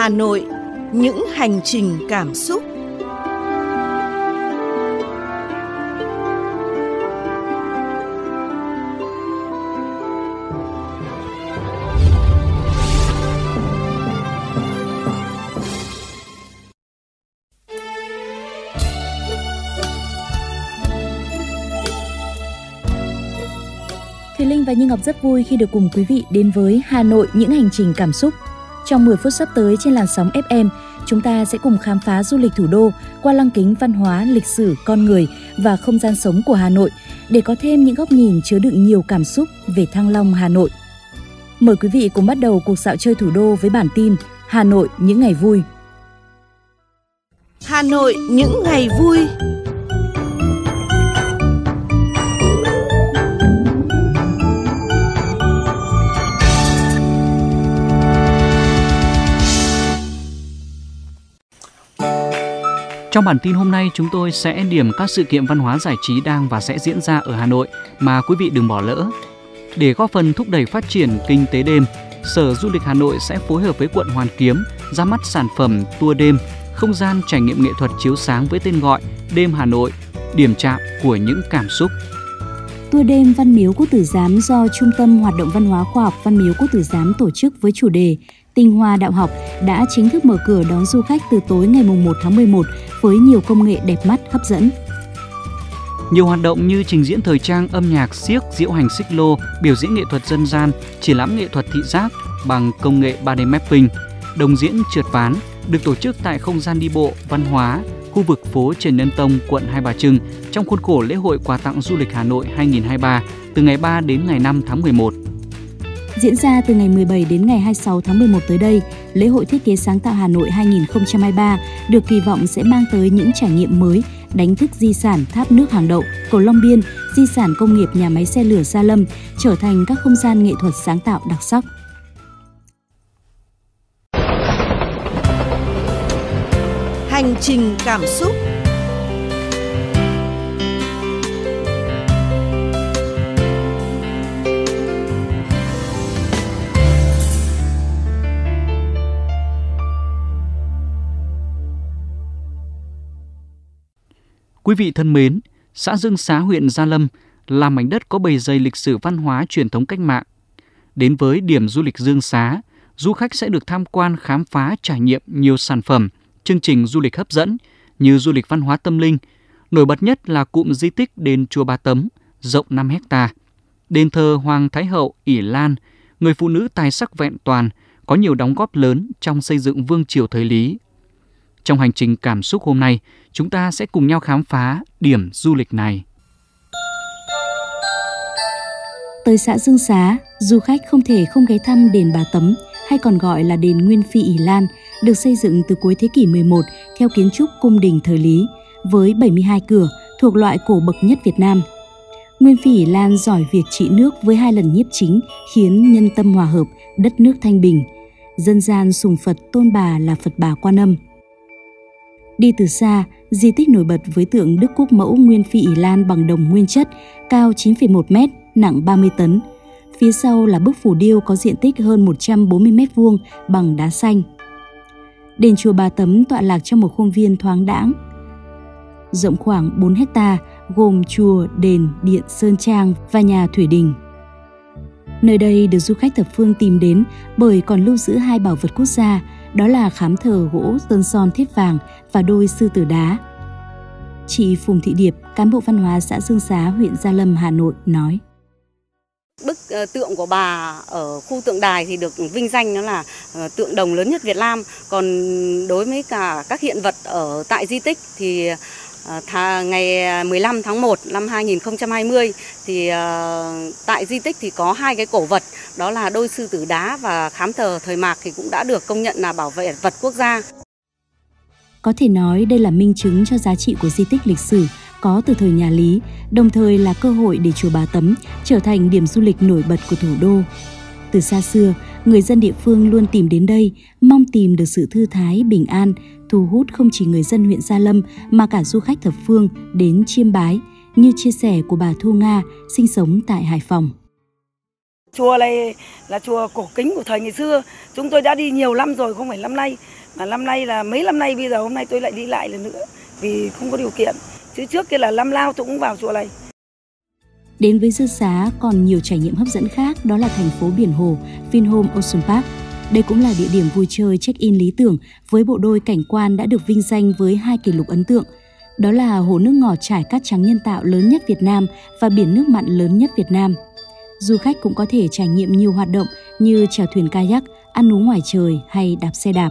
Hà Nội, những hành trình cảm xúc. Thùy Linh và Như Ngọc rất vui khi được cùng quý vị đến với Hà Nội những hành trình cảm xúc. Trong 10 phút sắp tới trên làn sóng FM, chúng ta sẽ cùng khám phá du lịch thủ đô qua lăng kính văn hóa, lịch sử, con người và không gian sống của Hà Nội để có thêm những góc nhìn chứa đựng nhiều cảm xúc về Thăng Long Hà Nội. Mời quý vị cùng bắt đầu cuộc dạo chơi thủ đô với bản tin Hà Nội những ngày vui. Hà Nội những ngày vui. Trong bản tin hôm nay chúng tôi sẽ điểm các sự kiện văn hóa giải trí đang và sẽ diễn ra ở Hà Nội mà quý vị đừng bỏ lỡ. Để góp phần thúc đẩy phát triển kinh tế đêm, Sở Du lịch Hà Nội sẽ phối hợp với quận Hoàn Kiếm ra mắt sản phẩm tour đêm, không gian trải nghiệm nghệ thuật chiếu sáng với tên gọi Đêm Hà Nội, điểm chạm của những cảm xúc. Tour đêm Văn Miếu Quốc Tử Giám do Trung tâm Hoạt động Văn hóa Khoa học Văn Miếu Quốc Tử Giám tổ chức với chủ đề Tinh Hoa Đạo học đã chính thức mở cửa đón du khách từ tối ngày 1 tháng 11 với nhiều công nghệ đẹp mắt hấp dẫn. Nhiều hoạt động như trình diễn thời trang, âm nhạc, siếc, diễu hành xích lô, biểu diễn nghệ thuật dân gian, triển lãm nghệ thuật thị giác bằng công nghệ 3D mapping, đồng diễn trượt ván được tổ chức tại không gian đi bộ văn hóa khu vực phố Trần Nhân Tông, quận Hai Bà Trưng trong khuôn khổ lễ hội quà tặng du lịch Hà Nội 2023 từ ngày 3 đến ngày 5 tháng 11. Diễn ra từ ngày 17 đến ngày 26 tháng 11 tới đây, lễ hội thiết kế sáng tạo Hà Nội 2023 được kỳ vọng sẽ mang tới những trải nghiệm mới, đánh thức di sản tháp nước hàng đậu, cầu Long Biên, di sản công nghiệp nhà máy xe lửa Gia Lâm trở thành các không gian nghệ thuật sáng tạo đặc sắc. Trình cảm xúc. Quý vị thân mến, xã Dương Xá huyện Gia Lâm là mảnh đất có bề dày lịch sử văn hóa truyền thống cách mạng. Đến với điểm du lịch Dương Xá, du khách sẽ được tham quan khám phá trải nghiệm nhiều sản phẩm, chương trình du lịch hấp dẫn như du lịch văn hóa tâm linh. Nổi bật nhất là cụm di tích đền Chùa Ba Tấm, rộng 5 hecta. Đền thờ Hoàng Thái Hậu ỉ Lan, người phụ nữ tài sắc vẹn toàn, có nhiều đóng góp lớn trong xây dựng vương triều thời Lý. Trong hành trình cảm xúc hôm nay, chúng ta sẽ cùng nhau khám phá điểm du lịch này. Tới xã Dương Xá, du khách không thể không ghé thăm đền Bà Tấm hay còn gọi là đền Nguyên Phi ỷ Lan, được xây dựng từ cuối thế kỷ 11 theo kiến trúc cung đình thời Lý, với 72 cửa thuộc loại cổ bậc nhất Việt Nam. Nguyên Phi ỷ Lan giỏi việc trị nước với hai lần nhiếp chính khiến nhân tâm hòa hợp, đất nước thanh bình. Dân gian sùng Phật tôn bà là Phật bà Quan Âm. Đi từ xa, di tích nổi bật với tượng Đức Quốc Mẫu Nguyên Phi ỷ Lan bằng đồng nguyên chất, cao 9,1 m, nặng 30 tấn. Phía sau là bức phủ điêu có diện tích hơn 140 m vuông bằng đá xanh. Đền chùa Bà Tấm tọa lạc trong một khuôn viên thoáng đãng. Rộng khoảng 4 hecta, gồm chùa, đền, điện, sơn trang và nhà thủy đình. Nơi đây được du khách thập phương tìm đến bởi còn lưu giữ hai bảo vật quốc gia, đó là khám thờ gỗ sơn son thiết vàng và đôi sư tử đá. Chị Phùng Thị Điệp, cán bộ văn hóa xã Dương Xá, huyện Gia Lâm, Hà Nội nói. Bức ờ, tượng của bà ở khu tượng đài thì được vinh danh nó là ờ, tượng đồng lớn nhất Việt Nam. Còn đối với cả các hiện vật ở tại di tích thì ờ, Thà, ngày à, 15 tháng 1 năm 2020 thì tại di tích thì có hai cái cổ vật đó là đôi sư tử đá và khám thờ thời mạc thì cũng đã được công nhận là bảo vệ vật quốc gia. Có thể nói đây là minh chứng cho giá trị của di tích lịch sử có từ thời nhà Lý, đồng thời là cơ hội để chùa Bà Tấm trở thành điểm du lịch nổi bật của thủ đô. Từ xa xưa, người dân địa phương luôn tìm đến đây, mong tìm được sự thư thái, bình an, thu hút không chỉ người dân huyện Gia Lâm mà cả du khách thập phương đến chiêm bái, như chia sẻ của bà Thu Nga sinh sống tại Hải Phòng. Chùa này là chùa cổ kính của thời ngày xưa. Chúng tôi đã đi nhiều năm rồi, không phải năm nay. Mà năm nay là mấy năm nay bây giờ hôm nay tôi lại đi lại lần nữa. Vì không có điều kiện. Chứ trước kia là năm lao tôi cũng vào chùa này. Đến với Dư Xá còn nhiều trải nghiệm hấp dẫn khác đó là thành phố biển hồ Vinhome Ocean Park. Đây cũng là địa điểm vui chơi check-in lý tưởng với bộ đôi cảnh quan đã được vinh danh với hai kỷ lục ấn tượng. Đó là hồ nước ngọt trải cát trắng nhân tạo lớn nhất Việt Nam và biển nước mặn lớn nhất Việt Nam. Du khách cũng có thể trải nghiệm nhiều hoạt động như chèo thuyền kayak, ăn uống ngoài trời hay đạp xe đạp.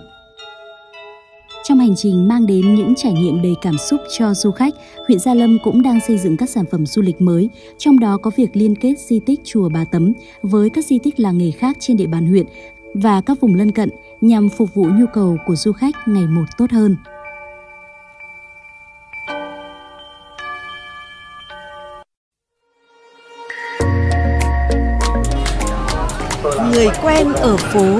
Trong hành trình mang đến những trải nghiệm đầy cảm xúc cho du khách, huyện Gia Lâm cũng đang xây dựng các sản phẩm du lịch mới, trong đó có việc liên kết di tích chùa Bà Tấm với các di tích làng nghề khác trên địa bàn huyện và các vùng lân cận nhằm phục vụ nhu cầu của du khách ngày một tốt hơn. Người quen ở phố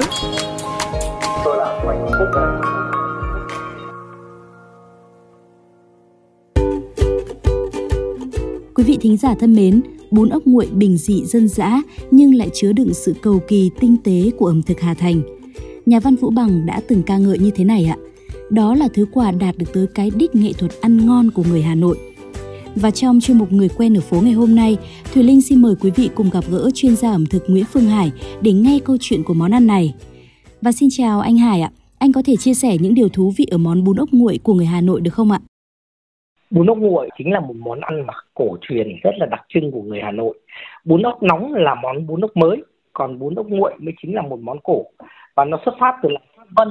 Quý vị thính giả thân mến, bún ốc nguội bình dị dân dã nhưng lại chứa đựng sự cầu kỳ tinh tế của ẩm thực Hà Thành. Nhà văn Vũ Bằng đã từng ca ngợi như thế này ạ. Đó là thứ quà đạt được tới cái đích nghệ thuật ăn ngon của người Hà Nội. Và trong chuyên mục Người quen ở phố ngày hôm nay, Thùy Linh xin mời quý vị cùng gặp gỡ chuyên gia ẩm thực Nguyễn Phương Hải để nghe câu chuyện của món ăn này. Và xin chào anh Hải ạ. Anh có thể chia sẻ những điều thú vị ở món bún ốc nguội của người Hà Nội được không ạ? Bún ốc nguội chính là một món ăn mà cổ truyền rất là đặc trưng của người Hà Nội. Bún ốc nóng là món bún ốc mới, còn bún ốc nguội mới chính là một món cổ. Và nó xuất phát từ làng Pháp Vân.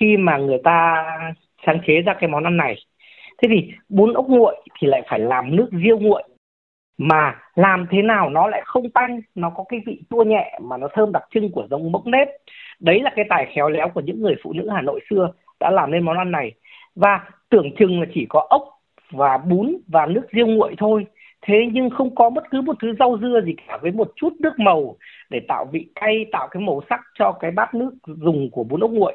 Khi mà người ta sáng chế ra cái món ăn này. Thế thì bún ốc nguội thì lại phải làm nước riêu nguội. Mà làm thế nào nó lại không tanh, nó có cái vị chua nhẹ mà nó thơm đặc trưng của giống mốc nếp. Đấy là cái tài khéo léo của những người phụ nữ Hà Nội xưa đã làm nên món ăn này. Và tưởng chừng là chỉ có ốc và bún và nước riêu nguội thôi. Thế nhưng không có bất cứ một thứ rau dưa gì cả với một chút nước màu để tạo vị cay, tạo cái màu sắc cho cái bát nước dùng của bún ốc nguội.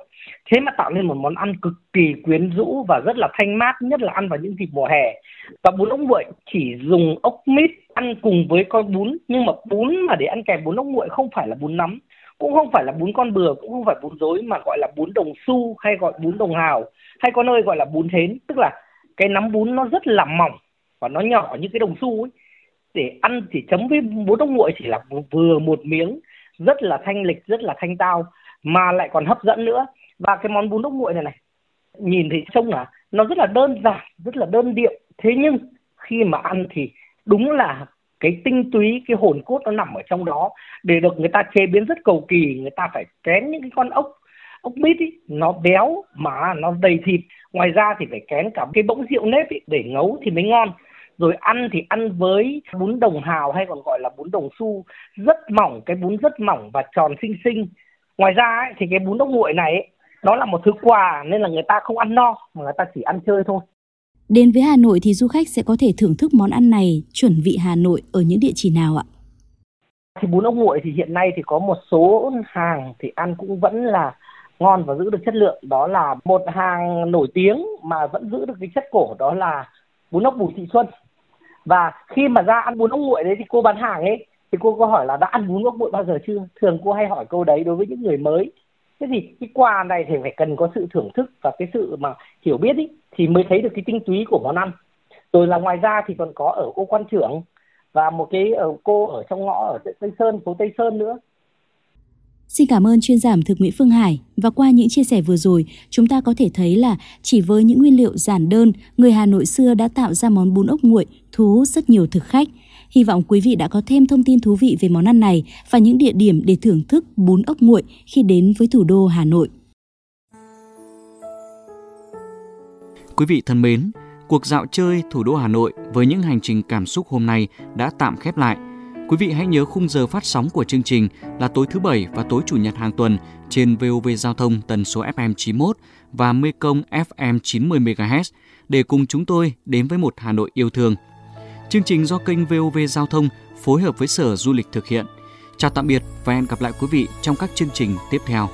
Thế mà tạo nên một món ăn cực kỳ quyến rũ và rất là thanh mát, nhất là ăn vào những dịp mùa hè. Và bún ốc nguội chỉ dùng ốc mít ăn cùng với con bún, nhưng mà bún mà để ăn kèm bún ốc nguội không phải là bún nắm cũng không phải là bún con bừa, cũng không phải bún rối, mà gọi là bún đồng xu, hay gọi bún đồng hào, hay có nơi gọi là bún thến, tức là cái nắm bún nó rất là mỏng và nó nhỏ như cái đồng xu ấy. Để ăn thì chấm với bún ốc nguội chỉ là vừa một miếng rất là thanh lịch rất là thanh tao mà lại còn hấp dẫn nữa. Và cái món bún ốc nguội này này nhìn thì trông là nó rất là đơn giản rất là đơn điệu. Thế nhưng khi mà ăn thì đúng là cái tinh túy cái hồn cốt nó nằm ở trong đó. Để được người ta chế biến rất cầu kỳ người ta phải kén những cái con ốc ốc mít ý, nó béo mà nó đầy thịt ngoài ra thì phải kén cả cái bỗng rượu nếp ý, để ngấu thì mới ngon. Rồi ăn thì ăn với bún đồng hào hay còn gọi là bún đồng xu rất mỏng cái bún rất mỏng và tròn xinh xinh. Ngoài ra ấy, thì cái bún ốc nguội này ấy, nó là một thứ quà nên là người ta không ăn no mà người ta chỉ ăn chơi thôi. Đến với Hà Nội thì du khách sẽ có thể thưởng thức món ăn này chuẩn vị Hà Nội ở những địa chỉ nào ạ? Thì bún ốc nguội thì hiện nay thì có một số hàng thì ăn cũng vẫn là ngon và giữ được chất lượng, đó là một hàng nổi tiếng mà vẫn giữ được cái chất cổ, đó là bún ốc Bùi Thị Xuân. Và khi mà ra ăn bún ốc nguội đấy thì cô bán hàng ấy, thì cô có hỏi là đã ăn bún ốc nguội bao giờ chưa? Thường cô hay hỏi câu đấy đối với những người mới. Thế thì cái quà này thì phải cần có sự thưởng thức và cái sự mà hiểu biết ý, thì mới thấy được cái tinh túy của món ăn. Rồi là ngoài ra thì còn có ở cô quan trưởng và một cái ở cô ở trong ngõ ở tây sơn, phố tây sơn nữa. Xin cảm ơn chuyên giảm thực Nguyễn Phương Hải và qua những chia sẻ vừa rồi, chúng ta có thể thấy là chỉ với những nguyên liệu giản đơn, người Hà Nội xưa đã tạo ra món bún ốc nguội thu hút rất nhiều thực khách. Hy vọng quý vị đã có thêm thông tin thú vị về món ăn này và những địa điểm để thưởng thức bún ốc nguội khi đến với thủ đô Hà Nội. Quý vị thân mến, cuộc dạo chơi thủ đô Hà Nội với những hành trình cảm xúc hôm nay đã tạm khép lại – Quý vị hãy nhớ khung giờ phát sóng của chương trình là tối thứ Bảy và tối Chủ nhật hàng tuần trên VOV Giao thông tần số FM 91 và Mekong FM 90 MHz để cùng chúng tôi đến với một Hà Nội yêu thương. Chương trình do kênh VOV Giao thông phối hợp với Sở Du lịch thực hiện. Chào tạm biệt và hẹn gặp lại quý vị trong các chương trình tiếp theo.